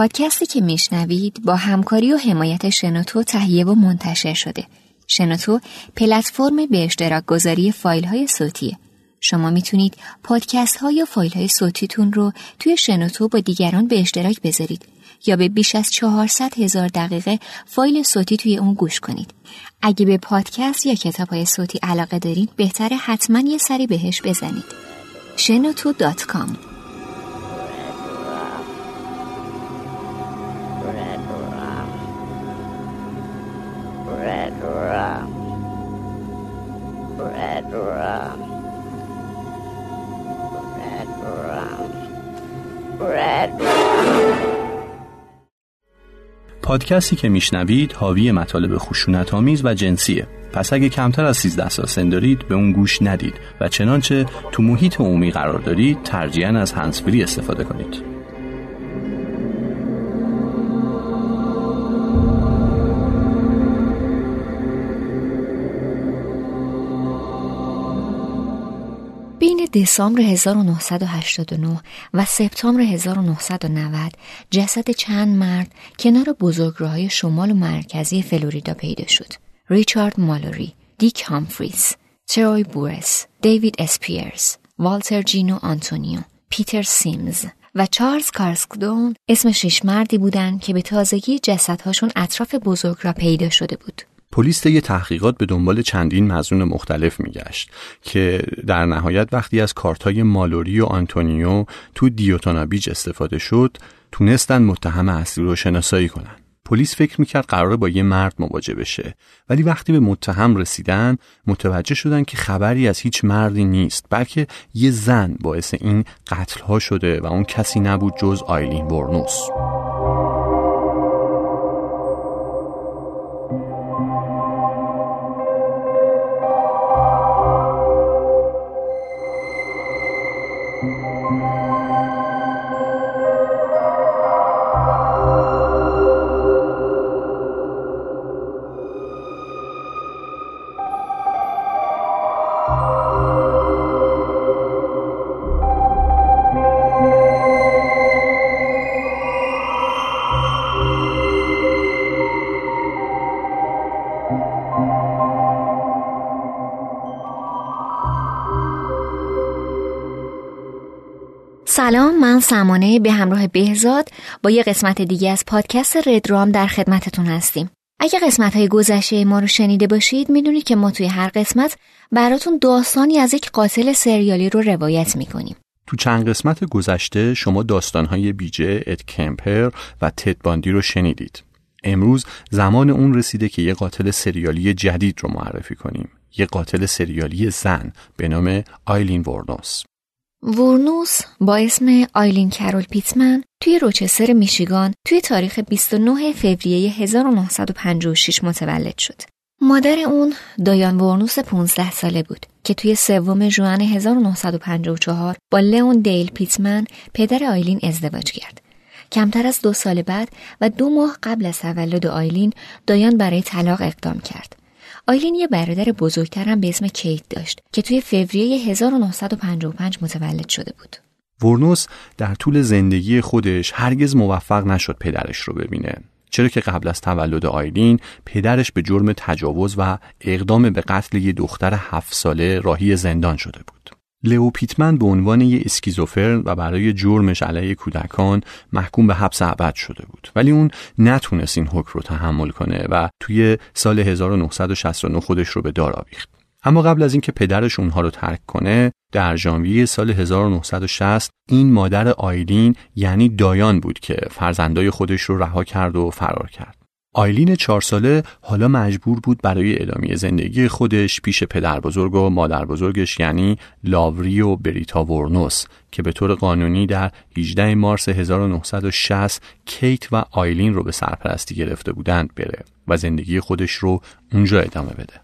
پادکستی که میشنوید با همکاری و حمایت شنوتو تهیه و منتشر شده. شنوتو پلتفرم به اشتراک گذاری فایل های صوتیه. شما می‌تونید پادکست ها یا فایل های صوتیتون رو توی شنوتو با دیگران به اشتراک بذارید یا به بیش از 400 هزار دقیقه فایل صوتی توی اون گوش کنید. اگه به پادکست یا کتاب های صوتی علاقه دارید بهتره حتما یه سری بهش بزنید. شنوتو.com پادکستی که میشنوید حاوی مطالب خشونت آمیز و جنسیه. پس اگه کمتر از 13 سال سن دارید به اون گوش ندید. و چنانچه تو محیط عمومی قرار دارید ترجیحاً از هنسفری استفاده کنید. دسامبر 1989 و سپتامبر 1990 جسد چند مرد کنار بزرگراهای شمال و مرکزی فلوریدا پیدا شد. ریچارد مالوری، دیک هامفریز، تروی بورس، دیوید اسپیرز، والتر جینو آنتونیو، پیتر سیمز و چارلز کارسکدون اسم شش مردی بودند که به تازگی جسدهاشون اطراف بزرگراه پیدا شده بود. پلیس طی تحقیقات به دنبال چندین مظنون مختلف میگشت که در نهایت وقتی از کارتای مالوری و آنتونیو تو دیتونا بیچ استفاده شد تونستن متهم اصلی رو شناسایی کنن. پلیس فکر می‌کرد قراره با یه مرد مواجه بشه ولی وقتی به متهم رسیدن متوجه شدن که خبری از هیچ مردی نیست بلکه یه زن باعث این قتل ها شده و اون کسی نبود جز آیلین ورنوس. سلام من سمانه به همراه بهزاد با یه قسمت دیگه از پادکست ردرام در خدمتتون هستیم اگه قسمت های گذشته ما رو شنیده باشید می‌دونید که ما توی هر قسمت براتون داستانی از یک قاتل سریالی رو روایت می‌کنیم تو چند قسمت گذشته شما داستانهای بیجه، اد کمپر و تد باندی رو شنیدید. امروز زمان اون رسیده که یه قاتل سریالی جدید رو معرفی کنیم. یه قاتل سریالی زن به نام آیلین ورنوس. ورنوس با اسم آیلین کرول پیتمن توی روچستر میشیگان توی تاریخ 29 فوریه 1956 متولد شد. مادر اون دایان ورنوس 15 ساله بود که توی سوم ژوئن 1954 با لئون دیل پیتمن پدر آیلین ازدواج کرد. کمتر از دو سال بعد و دو ماه قبل از تولد آیلین دایان برای طلاق اقدام کرد. آیلین یه برادر بزرگتر هم به اسم کیت داشت که توی فوریه 1955 متولد شده بود. ورنوس در طول زندگی خودش هرگز موفق نشد پدرش رو ببینه. چرا که قبل از تولد آیلین پدرش به جرم تجاوز و اقدام به قتل یه دختر هفت ساله راهی زندان شده بود. لئو پیتمن به عنوان یه اسکیزوفرن و برای جرمش علیه کودکان محکوم به حبس ابد شده بود. ولی اون نتونست این حکم رو تحمل کنه و توی سال 1969 خودش رو به دار آویخت. اما قبل از اینکه پدرش اونها رو ترک کنه در ژانویه سال 1960 این مادر آیلین یعنی دایان بود که فرزندای خودش رو رها کرد و فرار کرد. آیلین چهار ساله حالا مجبور بود برای ادامه زندگی خودش پیش پدر بزرگ و مادر بزرگش یعنی لاوری و بریتا ورنوس که به طور قانونی در 18 مارس 1960 کیت و آیلین رو به سرپرستی گرفته بودند بره و زندگی خودش رو اونجا ادامه بده.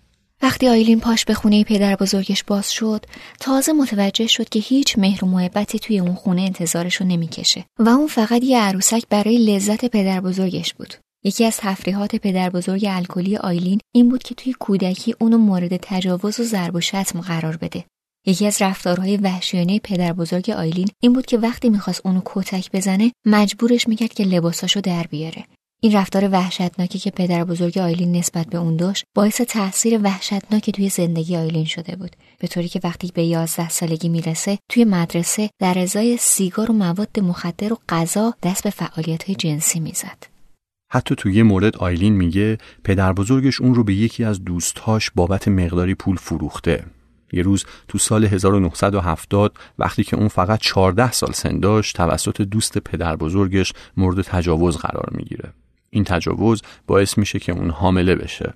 وقتی آیلین پاش به خونه پدر بزرگش باز شد تازه متوجه شد که هیچ مهر و محبتی توی اون خونه انتظارش رو نمی‌کشه و اون فقط یه عروسک برای لذت پدر بزرگش بود یکی از تفریحات پدر بزرگ الکلی آیلین این بود که توی کودکی اونو مورد تجاوز و ضرب و شتم قرار بده. یکی از رفتارهای وحشیانه پدر بزرگ آیلین این بود که وقتی می‌خواست اونو کتک بزنه مجبورش می‌کرد که لباساشو در بیاره. این رفتار وحشتناکی که پدر بزرگ آیلین نسبت به اون داشت باعث تاثیر وحشتناکی توی زندگی آیلین شده بود به طوری که وقتی به یازده سالگی می‌رسه توی مدرسه در ازای سیگار و مواد مخدر و غذا دست به فعالیت های جنسی می‌زد حتی توی یه مورد آیلین میگه پدر بزرگش اون رو به یکی از دوستهاش بابت مقداری پول فروخته یه روز تو سال 1970 وقتی که اون فقط 14 سال سن داشت توسط دوست پدر بزرگش مورد تجاوز قرار می‌گیره. این تجاوز باعث میشه که اون حامله بشه.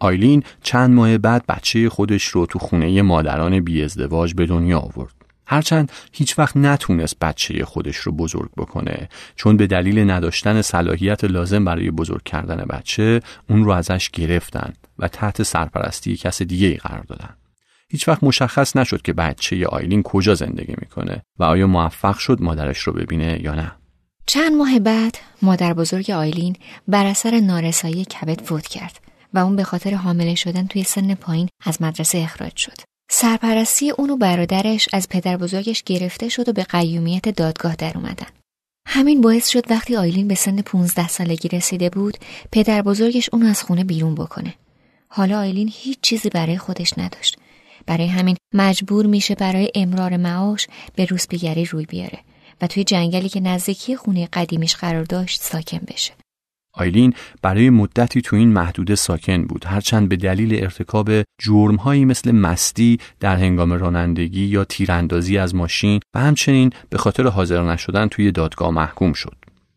آیلین چند ماه بعد بچه خودش رو تو خونه مادران بی ازدواج به دنیا آورد. هرچند هیچ وقت نتونست بچه خودش رو بزرگ بکنه چون به دلیل نداشتن صلاحیت لازم برای بزرگ کردن بچه اون رو ازش گرفتن و تحت سرپرستی کس دیگه ای قرار دادن. هیچ وقت مشخص نشد که بچه آیلین کجا زندگی می‌کنه و آیا موفق شد مادرش رو ببینه یا نه. چند ماه بعد مادر بزرگ آیلین بر اثر نارسایی کبد فوت کرد و اون به خاطر حامله شدن توی سن پایین از مدرسه اخراج شد. سرپرستی اون و برادرش از پدر بزرگش گرفته شد و به قیومیت دادگاه در اومدن. همین باعث شد وقتی آیلین به سن 15 سالگی رسیده بود پدر بزرگش اون از خونه بیرون بکنه. حالا آیلین هیچ چیزی برای خودش نداشت. برای همین مجبور میشه برای امرار معاش به روسپیگری روی بیاره و توی جنگلی که نزدیکی خونه قدیمیش قرار داشت ساکن بشه. آیلین برای مدتی تو این محدوده ساکن بود هرچند به دلیل ارتکاب جرمهایی مثل مستی در هنگام رانندگی یا تیراندازی از ماشین و همچنین به خاطر حاضر نشدن توی دادگاه محکوم شد.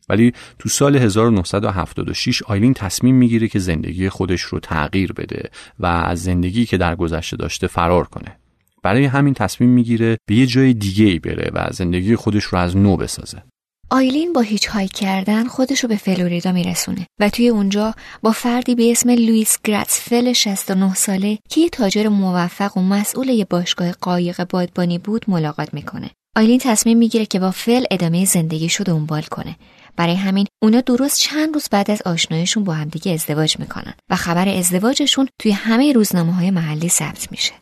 ولی تو سال 1976 آیلین تصمیم می‌گیره که زندگی خودش رو تغییر بده و از زندگی که در گذشته داشته فرار کنه. برای همین تصمیم می‌گیره به یه جای دیگه ای بره و زندگی خودش رو از نو بسازه. آیلین با هیچ های کردن خودش رو به فلوریدا میرسونه و توی اونجا با فردی به اسم لوئیس فل 69 ساله که یه تاجر موفق و مسئول یه باشگاه قایق بادبانی بود ملاقات می‌کنه. آیلین تصمیم می‌گیره که با فل ادامه زندگیش رو دنبال کنه برای همین اونا درست چند روز بعد از آشنایشون با همدیگه ازدواج می‌کنن و خبر ازدواجشون توی همه روزنامه های محلی ثبت میشه.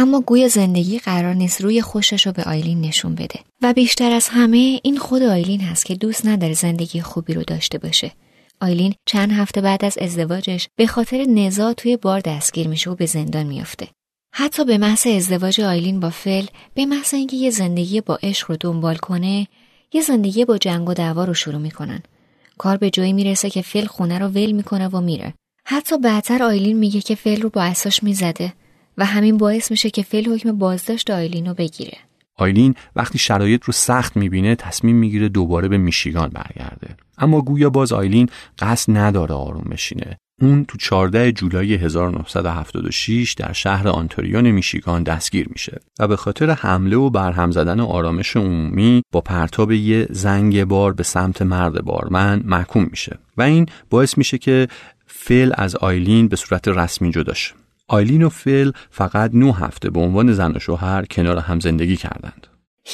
اما گویا زندگی قرار نیست روی خوشش رو به آیلین نشون بده و بیشتر از همه این خود آیلین هست که دوست نداره زندگی خوبی رو داشته باشه. آیلین چند هفته بعد از ازدواجش به خاطر نزاع توی بار دستگیر میشه و به زندان میافته. حتی به محض ازدواج آیلین با فل به محض اینکه یه زندگی با عشق رو دنبال کنه یه زندگی با جنگ و دعوا رو شروع می‌کنن. کار به جایی می‌رسه که فل خونه رو ول می‌کنه و میره. حتی بعدتر آیلین میگه که فل رو با اساش می‌زده و همین باعث میشه که فل حکم بازداشت آیلین رو بگیره. آیلین وقتی شرایط رو سخت می‌بینه تصمیم می‌گیره دوباره به میشیگان برگرده. اما گویا باز آیلین قصد نداره آروم بشینه. اون تو 14 جولای 1976 در شهر آنتاریون میشیگان دستگیر میشه و به خاطر حمله و برهم زدن آرامش عمومی با پرتاب یه زنگ بار به سمت مرد بارمن محکوم میشه. و این باعث میشه که فل از آیلین به صورت رسمی جدا شه. آیلین و فل فقط نه هفته به عنوان زن و شوهر کنار هم زندگی کردند.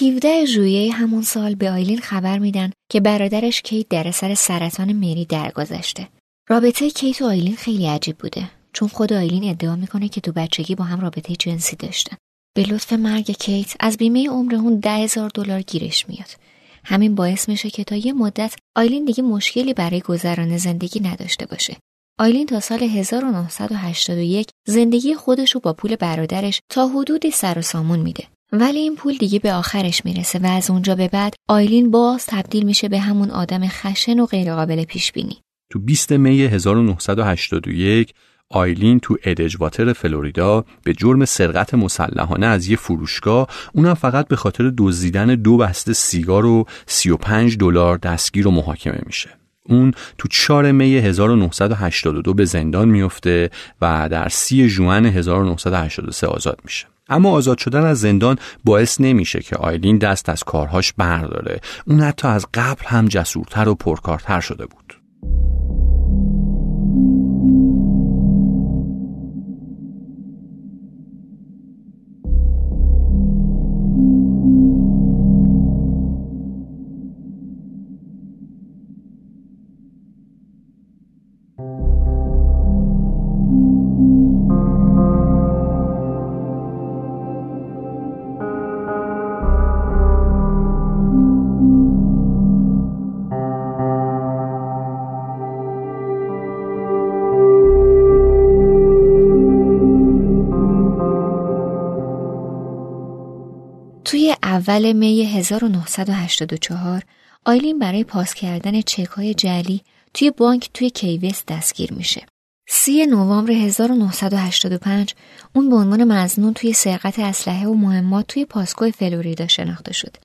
17 ژوئیه همون سال به آیلین خبر میدن که برادرش کیت در اثر سرطان مری درگذشته. رابطه کیت و آیلین خیلی عجیب بوده چون خود آیلین ادعا می‌کنه که تو بچگی با هم رابطه جنسی داشتن. به لطف مرگ کیت از بیمه عمر اون ده هزار دلار گیرش میاد. همین باعث میشه که تا یه مدت آیلین دیگه مشکلی برای گذران زندگی نداشته باشه آیلین تا سال 1981 زندگی خودش رو با پول برادرش تا حدودی سر و سامون میده. ولی این پول دیگه به آخرش می‌رسه و از اونجا به بعد آیلین باز تبدیل میشه به همون آدم خشن و غیرقابل پیش بینی. تو 20 می 1981 آیلین تو ادجواتر فلوریدا به جرم سرقت مسلحانه از یه فروشگاه اونم فقط به خاطر دزدیدن دو بسته سیگار و 35 دلار دستگیر و محاکمه میشه. اون تو 4 می 1982 به زندان میفته و در 30 ژوئن 1983 آزاد میشه. اما آزاد شدن از زندان باعث نمیشه که آیلین دست از کارهاش برداره. اون حتی از قبل هم جسورتر و پرکارتر شده بود. اول می 1984 آیلین برای پاس کردن چک های جعلی توی بانک توی کی وست دستگیر میشه. سی نوامبر 1985 اون به عنوان مظنون توی سرقت اسلحه و مهمات توی پاسکو فلوریدا شناخته شد.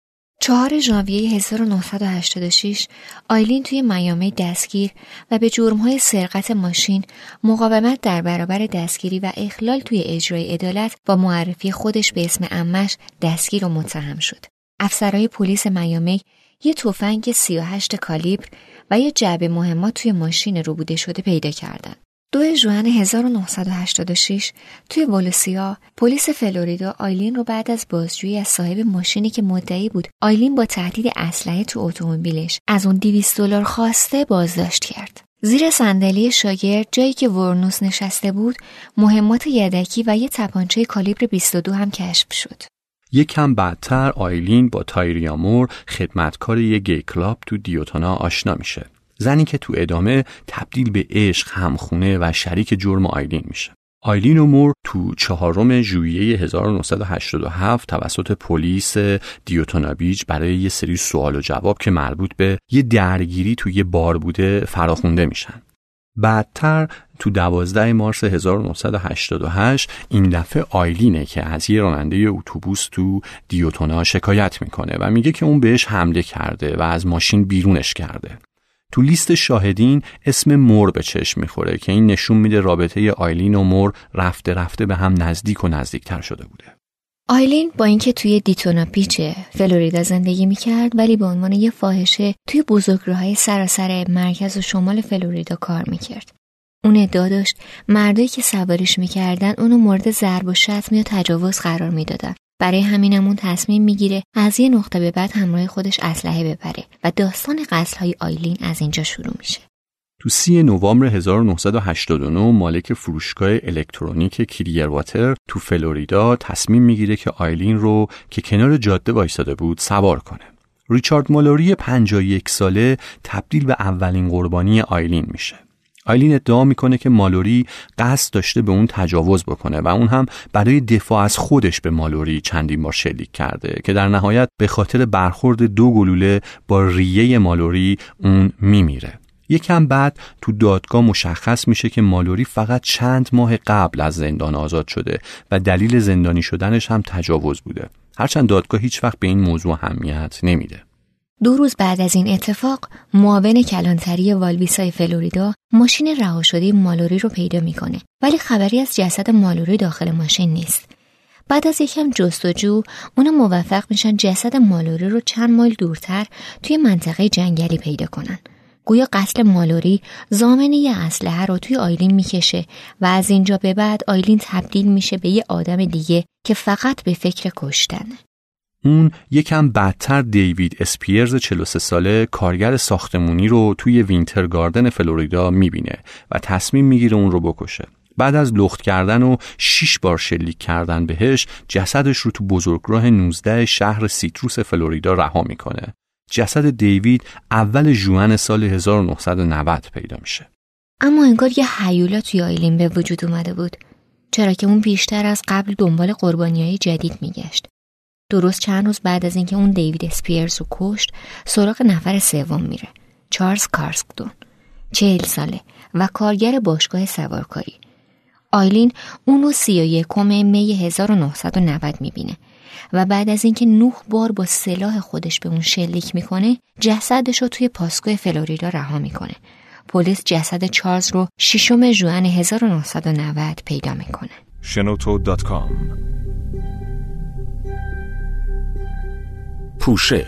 چهار ژانویه 1986 آیلین توی میامی دستگیر و به جرمهای سرقت ماشین، مقاومت در برابر دستگیری و اخلال توی اجرای عدالت با معرفی خودش به اسم عمه‌ش دستگیر و متهم شد. افسرهای پلیس میامی یه تفنگ 38 کالیبر و یه جعبه مهمات توی ماشین روبوده شده پیدا کردند. دو ژوئن 1986 توی ولوسیا پلیس فلوریدا آیلین رو بعد از بازجویی از صاحب ماشینی که مدعی بود آیلین با تهدید اسلحه تو اتومبیلش از اون 200 دلار خواسته بازداشت کرد. زیر صندلی شاگرد جایی که ورنوس نشسته بود مهمات یدکی و یه تپانچه کالیبر 22 هم کشف شد. یک کم بعدتر آیلین با تایریا مور خدمتکار یک gay club تو دیتونا آشنا میشه. زنی که تو ادامه تبدیل به عشق همخونه و شریک جرم آیلین میشه. آیلین و مور تو چهارم ژوئیه 1987 توسط پلیس دیتونا بیچ برای یه سری سوال و جواب که مربوط به یه درگیری تو یه بار بوده فراخونده میشن. بعدتر تو 12 مارس 1988 این دفعه آیلینه که از یه راننده اتوبوس تو دیوتونا شکایت می‌کنه و میگه که اون بهش حمله کرده و از ماشین بیرونش کرده. تو لیست شاهدین اسم مور به چشم می‌خوره که این نشون میده رابطه آیلین و مور رفته رفته به هم نزدیک و نزدیکتر شده بوده. آیلین با اینکه توی دیتونا پیچ فلوریدا زندگی می‌کرد ولی به عنوان یه فاحشه توی بزرگراهای سراسر مرکز و شمال فلوریدا کار می‌کرد. اون ادعا داشت مردایی که سوارش می‌کردن اونو مورد ضرب و شتم یا تجاوز قرار می‌دادن برای همینمون تصمیم می‌گیره از یه نقطه به بعد همراه خودش اسلحه ببره و داستان های آیلین از اینجا شروع میشه. تو سی نوامبر 1989 مالک فروشگاه الکترونیک کلیرواتر تو فلوریدا تصمیم می‌گیره که آیلین رو که کنار جاده وایساده بود سوار کنه. ریچارد مالوری 51 ساله تبدیل به اولین قربانی آیلین میشه. آیلین ادعا می‌کنه که مالوری قصد داشته به اون تجاوز بکنه و اون هم برای دفاع از خودش به مالوری چندین بار شلیک کرده که در نهایت به خاطر برخورد دو گلوله با ریه مالوری اون میمیره. یکم بعد تو دادگاه مشخص میشه که مالوری فقط چند ماه قبل از زندان آزاد شده و دلیل زندانی شدنش هم تجاوز بوده. هرچند دادگاه هیچ وقت به این موضوع اهمیت نمیده. دو روز بعد از این اتفاق معاون کلانتری والویسای فلوریدا ماشین رها شده مالوری رو پیدا می‌کنه ولی خبری از جسد مالوری داخل ماشین نیست. بعد از یکم جستجو اونا موفق میشن جسد مالوری رو چند مایل دورتر توی منطقه جنگلی پیدا کنن. گویا قتل مالوری ضامن یه اسلحه رو توی آیلین می‌کشه و از اینجا به بعد آیلین تبدیل میشه به یه آدم دیگه که فقط به فکر کشتنه. اون یکم بعدتر دیوید اسپیرز 43 ساله کارگر ساختمونی رو توی وینتر گاردن فلوریدا می‌بینه و تصمیم می‌گیره اون رو بکشه. بعد از لخت کردن و شیش بار شلیک کردن بهش جسدش رو تو بزرگراه 19 شهر سیتروس فلوریدا رها می‌کنه. جسد دیوید اول جوان سال 1990 پیدا میشه. اما انگار یه حیولا توی آیلین به وجود اومده بود. چرا که اون بیشتر از قبل دنبال قربانی های جدید میگشت. درست چند روز بعد از اینکه اون دیوید اسپیرز رو کشت سراغ نفر سوم میره چارلز کارسکدون چهل ساله و کارگر باشگاه سوارکاری. آیلین اونو سی و یکم می 1990 می‌بینه و بعد از اینکه نوح بار با سلاح خودش به اون شلیک می‌کنه جسدش رو توی پاسکو فلوریدا رها می‌کنه. پلیس جسد چارلز رو ششم ژوئن 1990 پیدا می‌کنه. شنوتو.com پوشه.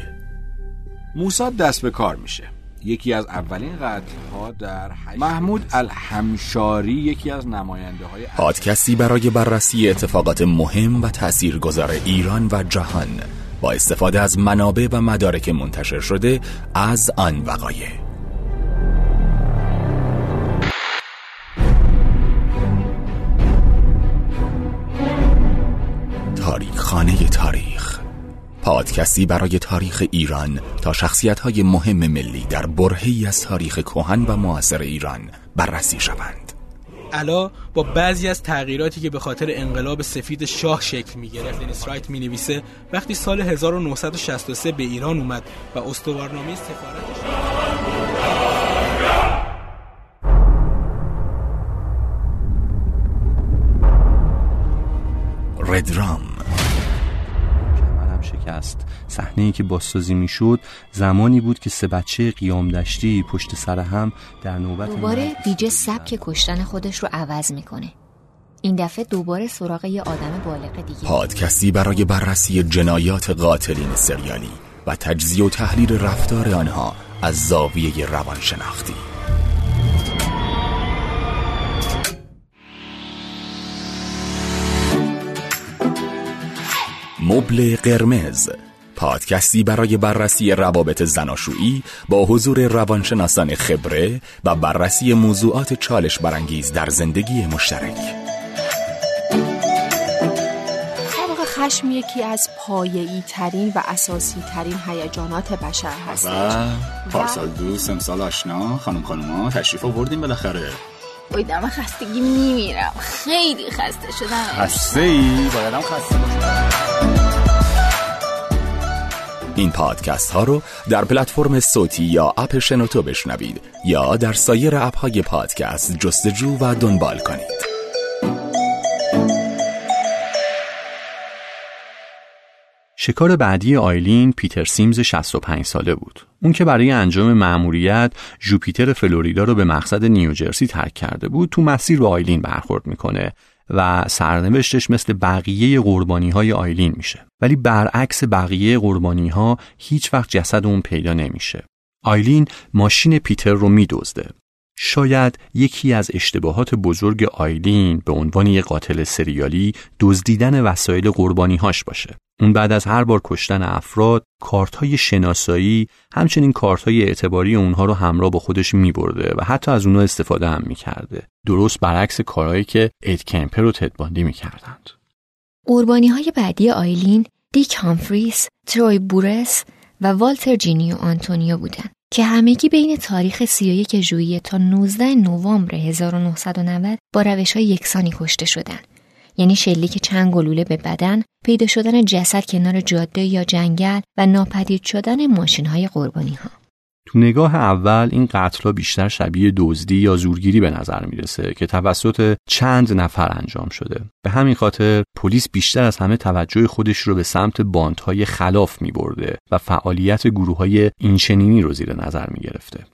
موساد دست به کار میشه. یکی از اولین قتل ها در محمود الحمشاری یکی از نماینده های پادکستی برای بررسی اتفاقات مهم و تاثیرگذار ایران و جهان با استفاده از منابع و مدارک منتشر شده از آن وقایع. تاریخ خانه تاریخ. پادکستی برای تاریخ ایران تا های مهم ملی در برهی از تاریخ کهن و معاصر ایران بررسی شوند. علا با بعضی از تغییراتی که به خاطر انقلاب سفید شاه شکل می گرفت دنیس رایت می نویسه وقتی سال 1963 به ایران اومد و استوارنامه سفارتش ردرام شکست صحنه ای که بازسازی می‌شد زمانی بود که سه بچه قیام دشتی پشت سر هم در نوبت دوباره دیجه سبک کشتن خودش رو عوض می‌کنه. این دفعه دوباره سراغ یه آدم بالغ دیگه. پادکستی برای بررسی جنایات قاتلین سریالی و تجزیه و تحلیل رفتار آنها از زاویه روانشناختی. مبل قرمز. پادکستی برای بررسی روابط زناشویی با حضور روانشناسان خبره و بررسی موضوعات چالش برانگیز در زندگی مشترک. خشم یکی از پایه‌ای ترین و اساسی ترین هیجانات بشر هست و پارسال دوست امسال آشنا خانم خانوما تشریف آوردیم بالاخره. اوی دم خستگی میمیرم. خیلی خسته شدم. خسته ای بایدم خسته این پادکست ها رو در پلتفرم صوتی یا اپ شنوتو بشنوید یا در سایر اپ های پادکست جستجو و دنبال کنید. شکار بعدی آیلین پیتر سیمز 65 ساله بود. اون که برای انجام مأموریت جوپیتر فلوریدا رو به مقصد نیوجرسی ترک کرده بود تو مسیر با آیلین برخورد می‌کنه و سرنوشتش مثل بقیه قربانی های آیلین میشه. ولی برعکس بقیه قربانی ها هیچ وقت جسد اون پیدا نمیشه. آیلین ماشین پیتر رو میدزده. شاید یکی از اشتباهات بزرگ آیلین به عنوان یک قاتل سریالی دزدیدن وسایل قربانی هاش باشه. اون بعد از هر بار کشتن افراد کارت های شناسایی همچنین کارت های اعتباری اونها رو همراه با خودش میبرده و حتی از اونها استفاده هم می‌کرده. درست برعکس کارهایی که اد کمپر و تد باندی می‌کردند. قربانی های بعدی آیلین دیک هامفریس، تروی بورس و والتر جینو آنتونیو بودن. که همگی بین تاریخ 31 ژوئیه تا 19 نوامبر 1990 با روش های یکسانی کشته شدند. یعنی شلیک چند گلوله به بدن، پیدا شدن جسد کنار جاده یا جنگل و ناپدید شدن ماشین های قربانی ها. تو نگاه اول این قتل بیشتر شبیه دزدی یا زورگیری به نظر می‌رسه که توسط چند نفر انجام شده. به همین خاطر پلیس بیشتر از همه توجه خودش رو به سمت باندهای خلاف می برده و فعالیت گروه های اینچنینی رو زیر نظر می گرفته.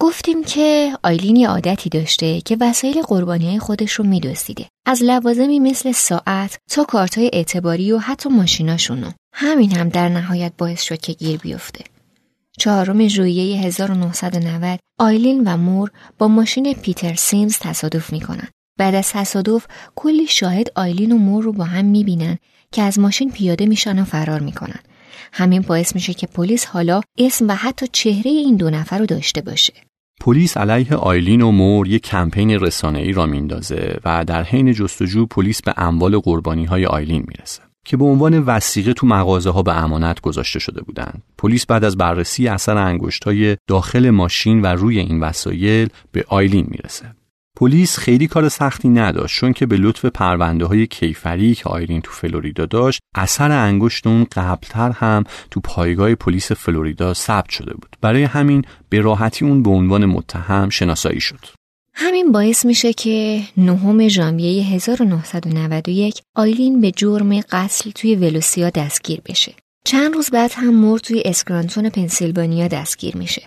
گفتیم که آیلین عادتی داشته که وسایل قربانی خودش رو میدوستیده. از لوازمی مثل ساعت تا کارتای اعتباری و حتی ماشیناشونو. همین هم در نهایت باعث شد که گیر بیفته. چهارم ژوئیه 1990 آیلین و مور با ماشین پیتر سیمز تصادف می‌کنن. بعد از تصادف کلی شاهد آیلین و مور رو با هم می‌بینن که از ماشین پیاده میشن و فرار می‌کنن. همین باعث میشه که پلیس حالا اسم و حتی چهره این دو نفر رو داشته باشه. پلیس علیه آیلین و مور یک کمپین رسانه‌ای راه میندازه و در حین جستجو پلیس به اموال قربانی های آیلین می‌رسه. که به عنوان وثیقه تو مغازه ها به امانت گذاشته شده بودند. پلیس بعد از بررسی اثر انگشت های داخل ماشین و روی این وسایل به آیلین می‌رسه. پلیس خیلی کار سختی نداشت چون که به لطف پرونده های کیفری که آیلین تو فلوریدا داشت اثر انگشت اون قبلتر هم تو پایگاه پلیس فلوریدا ثبت شده بود برای همین به راحتی اون به عنوان متهم شناسایی شد همین باعث میشه که نهم ژانویه 1991 آیلین به جرم قتل توی ولوسیا دستگیر بشه. چند روز بعد هم مور توی اسکرانتون پنسیلوانیا دستگیر میشه.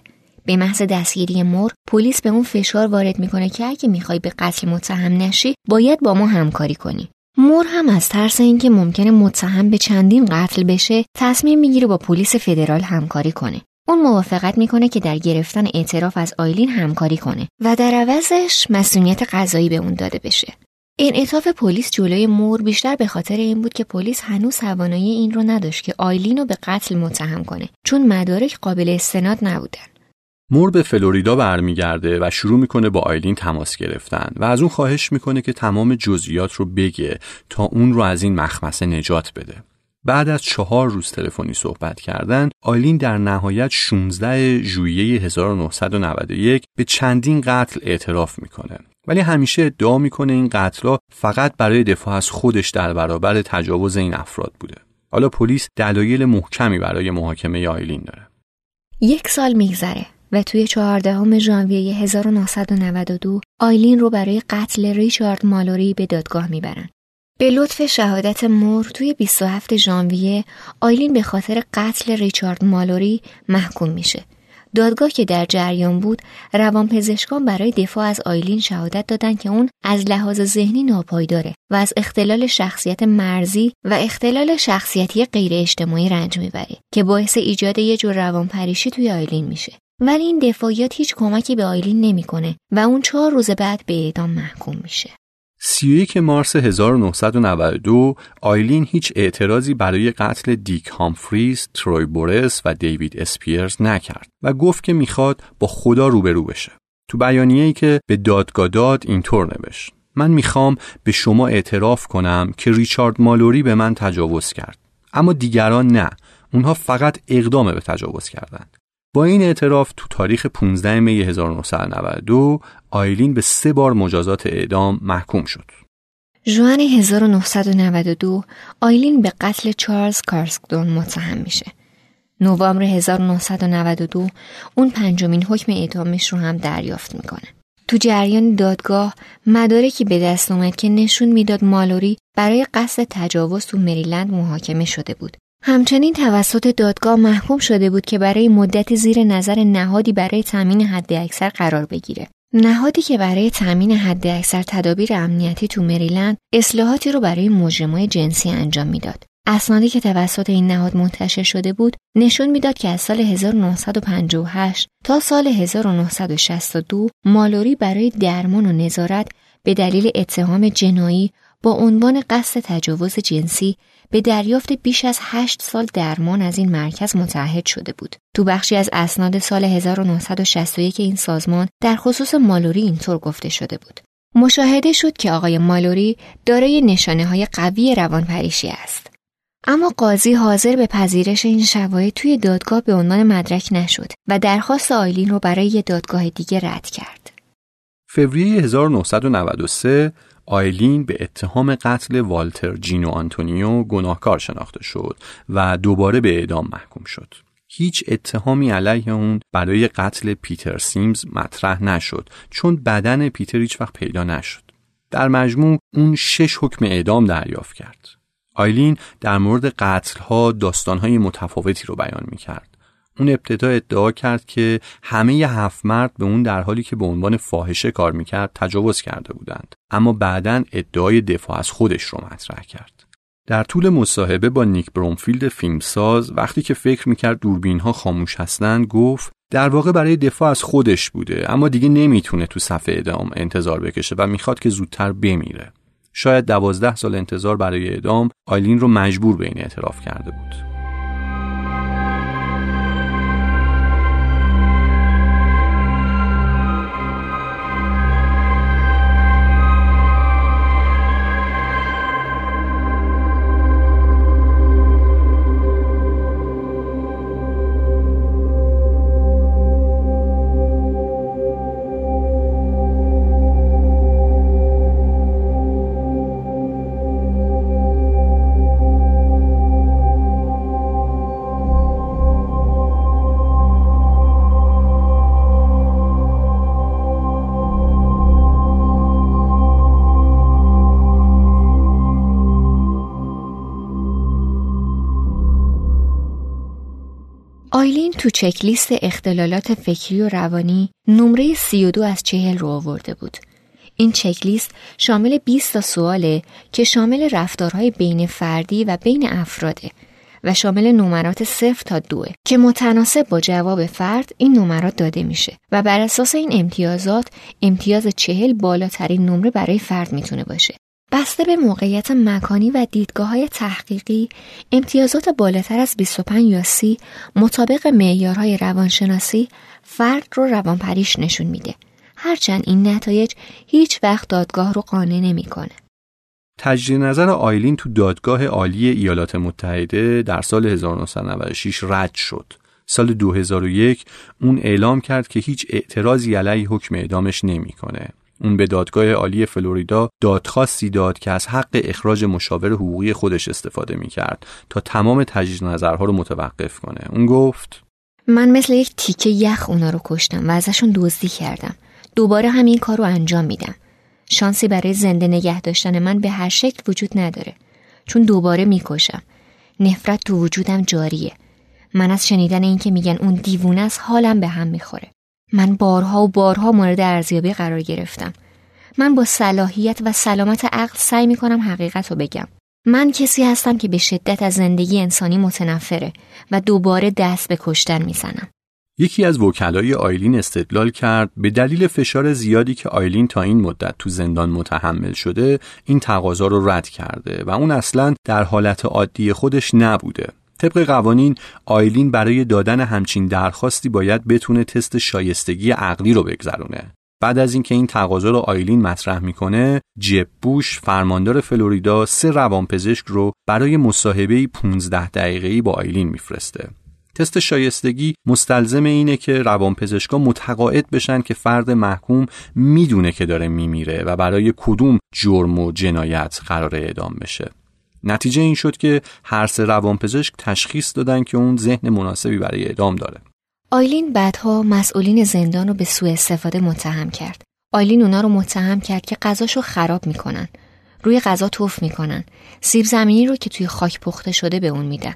به محض دستگیری مور پلیس به اون فشار وارد می‌کنه که اگه می‌خوای به قتل متهم نشی باید با ما همکاری کنی. مور هم از ترس اینکه ممکنه متهم به چندین قتل بشه تصمیم می‌گیره با پلیس فدرال همکاری کنه. اون موافقت می‌کنه که در گرفتن اعتراف از آیلین همکاری کنه و در عوضش مسئولیت قضایی به اون داده بشه. انعطاف پلیس جلوی مور بیشتر به خاطر این بود که پلیس هنوز توانایی این رو نداشت که آیلین رو به قتل متهم کنه چون مدارک قابل استناد نبودن. مور به فلوریدا برمیگرده و شروع می‌کنه با آیلین تماس گرفتن و از اون خواهش می‌کنه که تمام جزئیات رو بگه تا اون رو از این مخمسه نجات بده. بعد از چهار روز تلفنی صحبت کردن آیلین در نهایت 16 ژوئیه 1991 به چندین قتل اعتراف می‌کنه ولی همیشه ادعا می‌کنه این قتلها فقط برای دفاع از خودش در برابر تجاوز این افراد بوده. حالا پلیس دلایل محکمی برای محاکمه آیلین داره. یک سال میگذره و توی چهاردهم ژانویه 1992 آیلین رو برای قتل ریچارد مالوری به دادگاه می‌برن. به لطف شهادت مور توی 27 ژانویه آیلین به خاطر قتل ریچارد مالوری محکوم میشه. دادگاه که در جریان بود روانپزشکان برای دفاع از آیلین شهادت دادند که اون از لحاظ ذهنی ناپایداره و از اختلال شخصیت مرزی و اختلال شخصیتی غیر اجتماعی رنج می‌بره که باعث ایجاد یه جور روانپریشی توی آیلین میشه ولی این دفاعیات هیچ کمکی به آیلین نمی‌کنه و اون چهار روز بعد به اعدام محکوم میشه 31 مارس 1992 آیلین هیچ اعتراضی برای قتل دیک هامفریز، تروی بورس و دیوید اسپیرز نکرد و گفت که می‌خواد با خدا روبرو بشه. تو بیانیه‌ای که به دادگاه داد اینطور نوشت: من می‌خوام به شما اعتراف کنم که ریچارد مالوری به من تجاوز کرد. اما دیگران نه. اونها فقط اقدام به تجاوز کردند. با این اعتراف تو تاریخ 15 می 1992 آیلین به سه بار مجازات اعدام محکوم شد. جوان 1992 آیلین به قتل چارلز کارسکدون متهم میشه. نوامبر 1992 اون پنجمین حکم اعدامش رو هم دریافت می‌کنه. تو جریان دادگاه مدارکی به دست اومد که نشون می‌داد مالوری برای قصد تجاوز تو مریلند محاکمه شده بود همچنین توسط دادگاه محکوم شده بود که برای مدتی زیر نظر نهادی برای تامین حد اکثر قرار بگیره. نهادی که برای تامین حد اکثر تدابیر امنیتی تو مریلند اصلاحاتی رو برای مجرمای جنسی انجام می‌داد. اسنادی که توسط این نهاد منتشر شده بود نشون می‌داد که از سال 1958 تا سال 1962 مالوری برای درمان و نظارت به دلیل اتهام جنایی با عنوان قصد تجاوز جنسی به دریافت بیش از هشت سال درمان از این مرکز متعهد شده بود. تو بخشی از اسناد سال 1961 این سازمان در خصوص مالوری اینطور گفته شده بود. مشاهده شد که آقای مالوری دارای نشانه های قوی روانپریشی است. اما قاضی حاضر به پذیرش این شواهد توی دادگاه به عنوان مدرک نشد و درخواست آیلین رو برای یه دادگاه دیگه رد کرد. فوریه 1993 آیلین به اتهام قتل والتر جینو آنتونیو گناهکار شناخته شد و دوباره به اعدام محکوم شد. هیچ اتهامی علیه اون برای قتل پیتر سیمز مطرح نشد چون بدن پیتر هیچ وقت پیدا نشد. در مجموع اون شش حکم اعدام دریافت کرد. آیلین در مورد قتلها داستانهای متفاوتی رو بیان می کرد. اون ابتدا ادعا کرد که همه هفت مرد به اون در حالی که به عنوان فاحشه کار می‌کرد تجاوز کرده بودند. اما بعدا ادعای دفاع از خودش رو مطرح کرد. در طول مصاحبه با نیک برومفیلد فیلمساز وقتی که فکر می‌کرد دوربین ها خاموش هستند گفت در واقع برای دفاع از خودش بوده اما دیگه نمی‌تونه تو صفحه ادام انتظار بکشه و می‌خواد که زودتر بمیره. شاید دوازده سال انتظار برای اعدام آیلین رو مجبور به این اعتراف کرده بود. آیلین تو چکلیست اختلالات فکری و روانی نمره 32 از چهل رو آورده بود. این چکلیست شامل 20 تا سواله که شامل رفتارهای بین فردی و بین افراده و شامل نمرات صفر تا دوه که متناسب با جواب فرد این نمرات داده میشه و بر اساس این امتیازات امتیاز چهل بالاترین نمره برای فرد می‌تونه باشه بسته به موقعیت مکانی و دیدگاه های تحقیقی امتیازات بالاتر از 25 یا 30 مطابق معیارهای روانشناسی فرد رو روانپریش نشون میده هرچند این نتایج هیچ وقت دادگاه رو قانع نمی‌کنه. تجدید نظر آیلین تو دادگاه عالی ایالات متحده در سال 1996 رد شد. سال 2001 اون اعلام کرد که هیچ اعتراضی علیه حکم اعدامش نمی‌کنه. اون به دادگاه عالی فلوریدا دادخواستی داد که از حق اخراج مشاور حقوقی خودش استفاده می‌کرد تا تمام تجدید نظرها رو متوقف کنه. اون گفت من مثل یک تیکه یخ اونا رو کشتم و ازشون دزدی کردم. دوباره همین کار رو انجام میدم. شانسی برای زنده نگه داشتن من به هر شکل وجود نداره. چون دوباره می‌کشم. نفرت تو وجودم جاریه. من از شنیدن اینکه میگن اون دیوونه است حالم به هم می‌خوره. من بارها و بارها مورد ارزیابی قرار گرفتم. من با صلاحیت و سلامت عقل سعی می‌کنم حقیقت رو بگم. من کسی هستم که به شدت از زندگی انسانی متنفره و دوباره دست به کشتن می‌زنم. یکی از وکلای آیلین استدلال کرد به دلیل فشار زیادی که آیلین تا این مدت تو زندان متحمل شده این تقاضا رو رد کرده و اون اصلا در حالت عادی خودش نبوده طبق قوانین آیلین برای دادن همچین درخواستی باید بتونه تست شایستگی عقلی رو بگذرونه. بعد از اینکه این تقاضا رو آیلین مطرح می‌کنه جب بوش فرماندار فلوریدا سه روانپزشک رو برای مصاحبه 15 دقیقه‌ای با آیلین میفرسته. تست شایستگی مستلزم اینه که روانپزشکا متقاعد بشن که فرد محکوم می‌دونه که داره میمیره و برای کدوم جرم و جنایت قرار اعدام بشه. نتیجه این شد که هر سه روانپزشک تشخیص دادن که اون ذهن مناسبی برای اعدام داره آیلین بعدها مسئولین زندان رو به سوء استفاده متهم کرد. آیلین اونا رو متهم کرد که غذاشو خراب می‌کنن. روی غذا توف می‌کنن. سیب زمینی رو که توی خاک پخته شده به اون میدن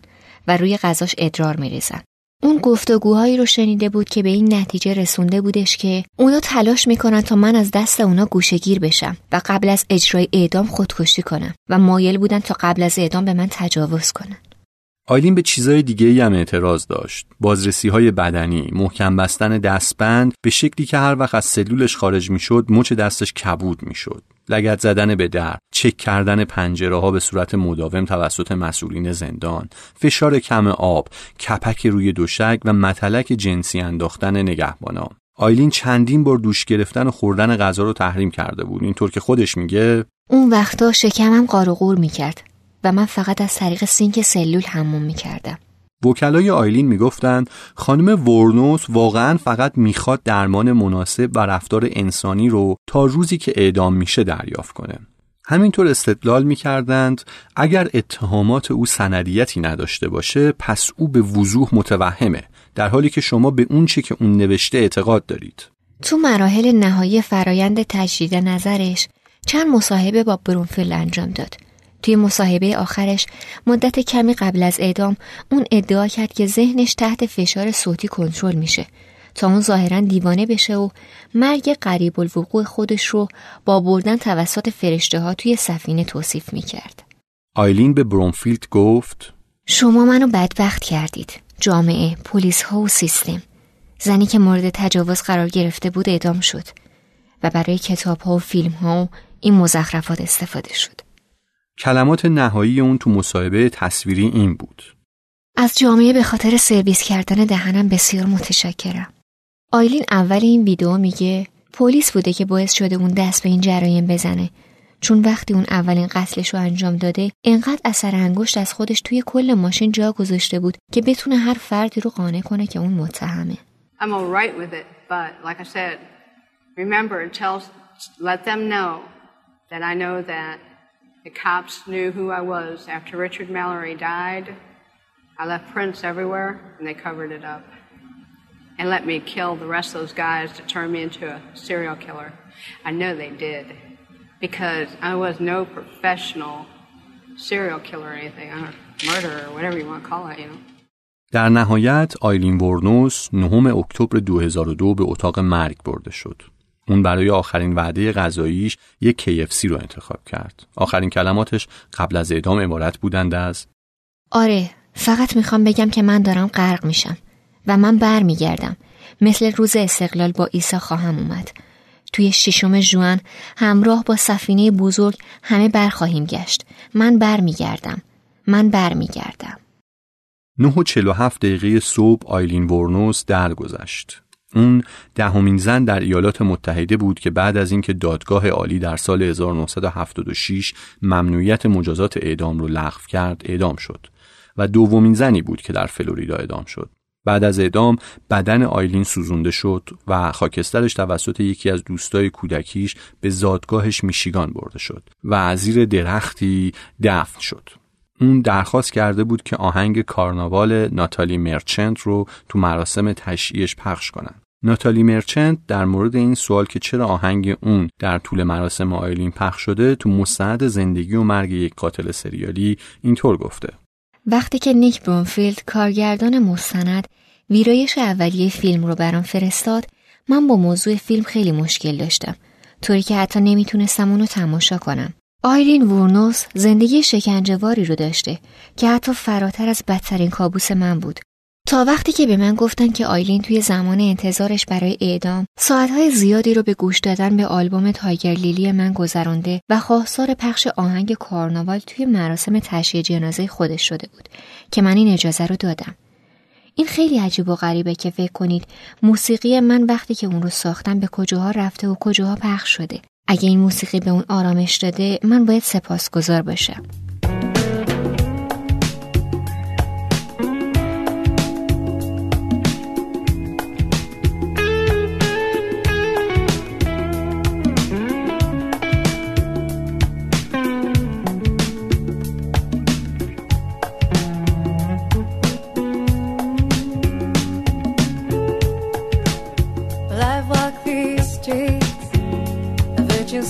و روی غذاش ادرار میریزن. اون گفتگوهایی رو شنیده بود که به این نتیجه رسونده بودش که اونا تلاش می‌کنن تا من از دست اونا گوشگیر بشم و قبل از اجرای اعدام خودکشی کنم و مایل بودن تا قبل از اعدام به من تجاوز کنن. آیلین به چیزای دیگه هم اعتراض داشت. بازرسی های بدنی، محکم بستن دستبند به شکلی که هر وقت از سلولش خارج می‌شد مچ دستش کبود می‌شد. لگت زدن به در، چک کردن پنجره ها به صورت مداوم توسط مسئولین زندان، فشار کم آب، کپک روی دوشک و متلک جنسی انداختن نگهبانا. آیلین چندین بار دوش گرفتن و خوردن غذا رو تحریم کرده بود اینطور که خودش میگه اون وقتا شکمم قارقور می‌کرد و من فقط از طریق سینک سلول حموم می‌کردم. وکلای آیلین می‌گفتند خانم ورنوس واقعا فقط می‌خواد درمان مناسب و رفتار انسانی رو تا روزی که اعدام میشه دریافت کنه. همینطور استدلال می‌کردند اگر اتهامات او سندیتی نداشته باشه پس او به وضوح متوهمه در حالی که شما به اون چی که اون نوشته اعتقاد دارید. تو مراحل نهایی فرایند تجدید نظرش چند مصاحبه با برونفیل انجام داد توی مصاحبه آخرش مدت کمی قبل از اعدام اون ادعا کرد که ذهنش تحت فشار صوتی کنترل میشه تا اون ظاهرا دیوانه بشه و مرگ قریب الوقوع خودش رو با بردن توسط فرشته ها توی سفینه توصیف می‌کرد. آیلین به برونفیلد گفت شما منو بدبخت کردید. جامعه، پلیس ها و سیستم. زنی که مورد تجاوز قرار گرفته بود اعدام شد و برای کتاب ها و فیلم ها و این مزخرفات استفاده شد. کلمات نهایی اون تو مصاحبه تصویری این بود. از جامعه به خاطر سرویس کردن دهنم بسیار متشکرم. آیلین اول این ویدیو میگه پلیس بوده که باعث شده اون دست به این جرایم بزنه. چون وقتی اون اولین قتلش رو انجام داده انقدر اثر انگشت از خودش توی کل ماشین جا گذاشته بود که بتونه هر فردی رو قانع کنه که اون متهمه. I'm all right with it, but like I said, remember, tell, let them know that I know that The cops knew who I was. After Richard Mallory died, I left prints everywhere and they covered it up. And let me kill the rest of those guys to turn me into a serial killer. I know they did. Because I was no professional serial killer or anything. I'm a murderer or whatever you want to call it, you know. در نهایت آیلین ورنوس نهم اکتبر 2002 به اتاق مرگ برده شد. اون برای آخرین وعده غذاییش یک KFC رو انتخاب کرد. آخرین کلماتش قبل از اعدام عبارت بودند از آره فقط می‌خوام بگم که من دارم غرق میشم و من برمیگردم. مثل روز استقلال با عیسی خواهم اومد. توی ششم جوان همراه با سفینه بزرگ همه برخواهیم گشت. من برمیگردم. من برمیگردم. 9 و 47 دقیقه صبح آیلین ورنوس درگذشت. اون دهمین زن در ایالات متحده بود که بعد از اینکه دادگاه عالی در سال 1976 ممنوعیت مجازات اعدام رو لغو کرد اعدام شد و دومین زنی بود که در فلوریدا اعدام شد بعد از اعدام بدن آیلین سوزونده شد و خاکسترش توسط یکی از دوستای کودکیش به زادگاهش میشیگان برده شد و زیر درختی دفن شد. اون درخواست کرده بود که آهنگ کارناوال ناتالی مرچنت رو تو مراسم تشییعش پخش کنن. ناتالی مرچنت در مورد این سوال که چرا آهنگ اون در طول مراسم آیلین پخش شده تو مستند زندگی و مرگ یک قاتل سریالی اینطور گفته. وقتی که نیک برونفیلد کارگردان مستند ویرایش اولیه فیلم رو برام فرستاد من با موضوع فیلم خیلی مشکل داشتم طوری که حتی نمی‌تونستم اونو تماشا کنم. آیرین وورنوس زندگی شکنجهواری رو داشته که حتی فراتر از بدترین کابوس من بود. تا وقتی که به من گفتن که آیلین توی زمان انتظارش برای اعدام ساعتهای زیادی رو به گوش دادن به آلبوم تایگر لیلی من گذرانده و خواستار پخش آهنگ کارناوال توی مراسم تشییع جنازه خودش شده بود که من این اجازه رو دادم. این خیلی عجیب و غریبه که فکر کنید موسیقی من وقتی که اون رو ساختم به کجاها رفته و کجاها پخش شده. اگه این موسیقی به اون آرامش داده من باید سپاسگزار باشم.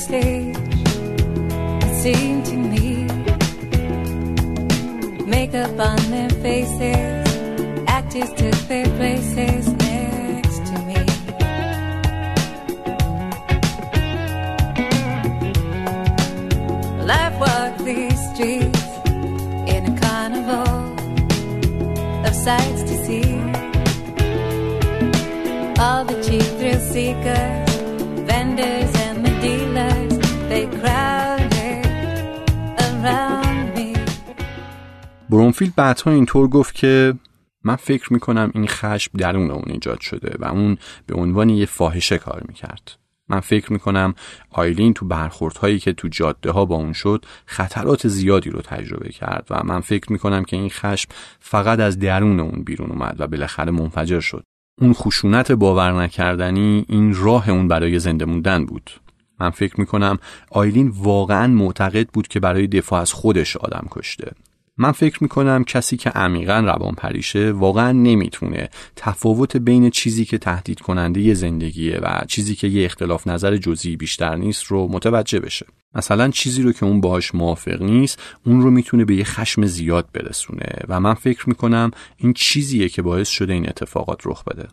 stage. It seemed to me, makeup on their faces, actors took their places next to me. Life I've walked these streets in a carnival of sights to see. All the cheap thrill seekers, vendors. برونفیلد بعدها اینطور گفت که من فکر می‌کنم این خشم درون اون ایجاد شده و اون به عنوان یه فاحشه کار می‌کرد. من فکر می‌کنم آیلین تو برخوردهایی که تو جاده ها با اون شد خطرات زیادی رو تجربه کرد و من فکر می‌کنم که این خشم فقط از درون اون بیرون اومد و بالاخره منفجر شد. اون خشونت باور نکردنی این راه اون برای زنده موندن بود. من فکر می‌کنم آیلین واقعا معتقد بود که برای دفاع از خودش آدم کشته. من فکر می‌کنم کسی که عمیقا روان پریشه واقعا نمی‌تونه تفاوت بین چیزی که تهدید کننده یه زندگیه و چیزی که یه اختلاف نظر جزئی بیشتر نیست رو متوجه بشه. مثلا چیزی رو که اون باهاش موافق نیست اون رو می‌تونه به یه خشم زیاد برسونه و من فکر می‌کنم این چیزیه که باعث شده این اتفاقات رخ بده.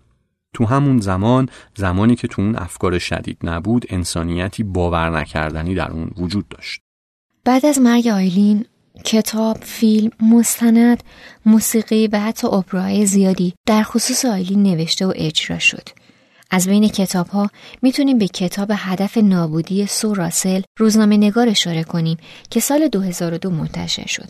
تو همون زمان زمانی که تو اون افکار شدید نبود انسانیتی باور نکردنی در اون وجود داشت. بعد از مرگ آیلین کتاب، فیلم، مستند، موسیقی و حتی اپراهای زیادی در خصوص آیلین نوشته و اجرا شد. از بین کتاب ها می‌تونیم به کتاب هدف نابودی سو راسل روزنامه نگار اشاره کنیم که سال 2002 منتشر شد.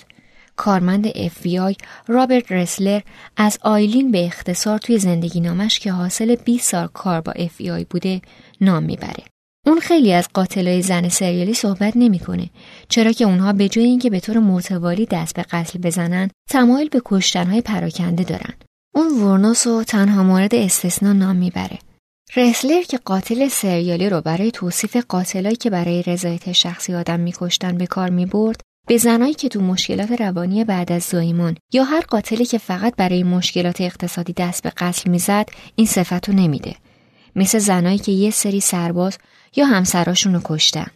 کارمند FBI رابرت رسلر از آیلین به اختصار توی زندگی نامش که حاصل 20 سال کار با FBI بوده نام می‌بره. اون خیلی از قاتلای زن سریالی صحبت نمی‌کنه. چرا که اونها به جای اینکه به طور متوالی دست به قتل بزنن تمایل به کشتنهای پراکنده دارن. اون ورنوس رو تنها مورد استثنا نام می‌بره. رسلر که قاتل سریالی رو برای توصیف قاتلایی که برای رضایت شخصی آدم میکشتن به کار می‌برد به زنایی که تو مشکلات روانی بعد از زایمان یا هر قاتلی که فقط برای مشکلات اقتصادی دست به قتل می‌زد این صفت رو نمیده. مثل زنایی که یه سری سرباز یا همسراشون رو کشتن.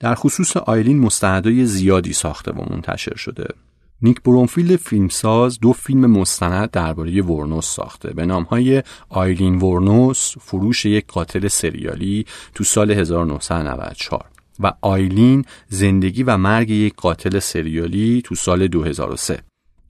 در خصوص آیلین مستندای زیادی ساخته و منتشر شده. نیک برونفیلد فیلمساز دو فیلم مستند درباره ورنوس ساخته. به نامهای آیلین ورنوس فروش یک قاتل سریالی تو سال 1994 و آیلین زندگی و مرگ یک قاتل سریالی تو سال 2003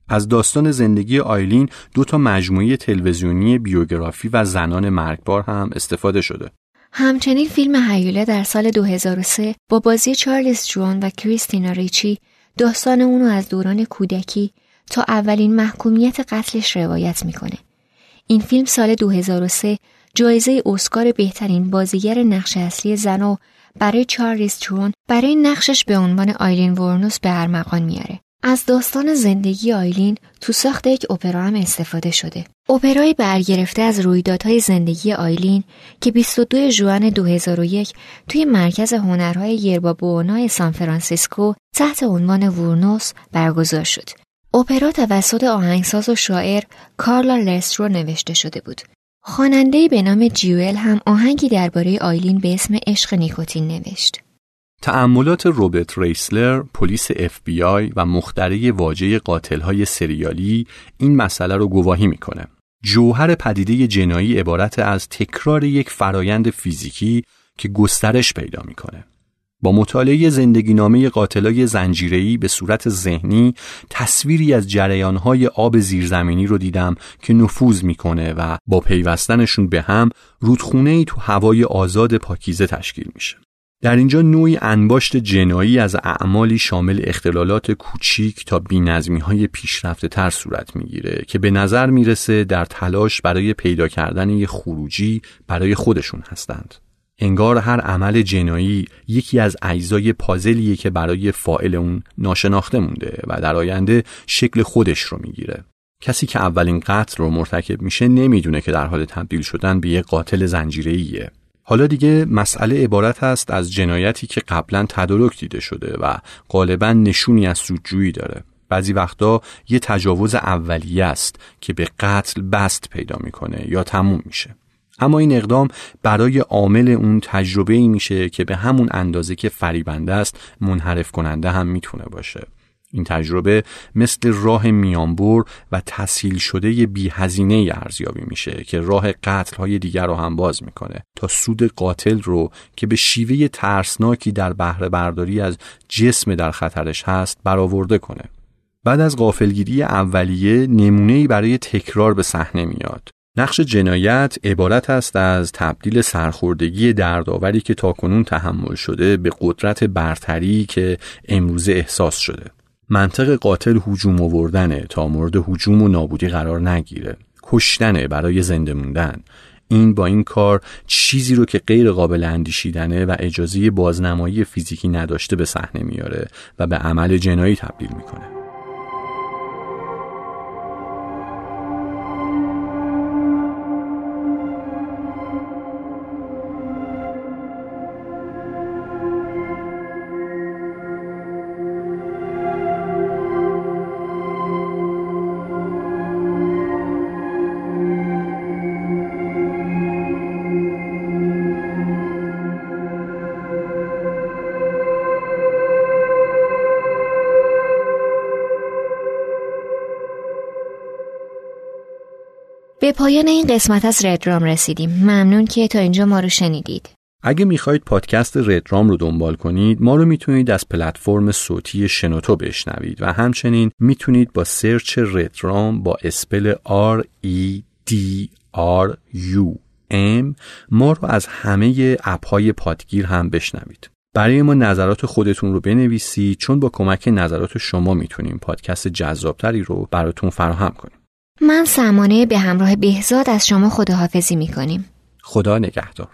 از داستان زندگی آیلین دو تا مجموعه تلویزیونی بیوگرافی و زنان مرگبار هم استفاده شده. همچنین فیلم هیوله در سال 2003 با بازی چارلز جوان و کریستینا ریچی داستان اونو از دوران کودکی تا اولین محکومیت قتلش روایت می‌کنه. این فیلم سال 2003 جایزه اسکار بهترین بازیگر نقش اصلی زن برای چارلیز ترون برای نقشش به عنوان آیلین وورنوس به ارمغان میاره. از داستان زندگی آیلین تو ساخت یک اپرا هم استفاده شده. اپرای برگرفته از رویدادهای زندگی آیلین که 22 ژوئن 2001 توی مرکز هنرهای یربا سان فرانسیسکو تحت عنوان وورنوس برگزار شد. اپرا توسط آهنگساز و شاعر کارلا لوسرو نوشته شده بود. خواننده به نام جوئل هم آهنگی درباره آیلین به اسم عشق نیکوتین نوشت. تأملات روبرت رسلر، پلیس اف بی آی و مخترع واژه قاتلهای سریالی این مسئله رو گواهی می‌کنه. جوهر پدیده جنایی عبارت از تکرار یک فرایند فیزیکی که گسترش پیدا می‌کنه. با مطالعه زندگی نامه قاتلای زنجیره‌ای به صورت ذهنی تصویری از جریانهای آب زیرزمینی رو دیدم که نفوذ می‌کنه و با پیوستنشون به هم رودخونه ای تو هوای آزاد پاکیزه تشکیل میشه. در اینجا نوعی انباشت جنایی از اعمالی شامل اختلالات کوچیک تا بینظمی های پیشرفته تر صورت می‌گیره که به نظر می‌رسه در تلاش برای پیدا کردن یه خروجی برای خودشون هستند. انگار هر عمل جنایی یکی از اجزای پازلیه که برای فائل اون ناشناخته مونده و در آینده شکل خودش رو می‌گیره. کسی که اولین قتل رو مرتکب میشه نمی‌دونه که در حال تبدیل شدن به یه قاتل زنجیره‌ایه حالا دیگه مسئله عبارت است از جنایتی که قبلا تدارک دیده شده و غالبا نشونی از سودجویی داره. بعضی وقتا یه تجاوز اولیه است که به قتل بست پیدا می‌کنه یا تموم میشه. اما این اقدام برای عامل اون تجربه ای میشه که به همون اندازه که فریبنده است منحرف کننده هم می‌تونه باشه. این تجربه مثل راه میانبر و تسهیل شده بی هزینه ارزیابی میشه که راه قتل های دیگر رو هم باز می‌کنه تا سود قاتل رو که به شیوه ترسناکی در بهره برداری از جسم در خطرش هست برآورده کنه. بعد از غافلگیری اولیه نمونه‌ای برای تکرار به صحنه میاد. نقش جنایت عبارت است از تبدیل سرخوردگی دردآوری که تاکنون تحمل شده به قدرت برتری که امروزه احساس شده. منطق قاتل هجوم آوردنه تا مورد هجوم و نابودی قرار نگیره. کشتنه برای زنده موندن. این با این کار چیزی رو که غیر قابل اندیشیدنه و اجازه بازنمایی فیزیکی نداشته به صحنه میاره و به عمل جنایی تبدیل می‌کنه. پایان این قسمت از ردرام رسیدیم. ممنون که تا اینجا ما رو شنیدید. اگه می‌خواهید پادکست ردرام رو دنبال کنید ما رو می‌تونید از پلتفرم صوتی شنوتو بشنوید و همچنین می‌تونید با سرچ ردرام با اسپل R E D R U M ما رو از همه اپهای پادگیر هم بشنوید. برای ما نظرات خودتون رو بنویسید چون با کمک نظرات شما می‌تونیم پادکست جذابتری رو براتون فراهم کنیم. من سمانه به همراه بهزاد از شما خداحافظی می‌کنیم. خدا نگهدار.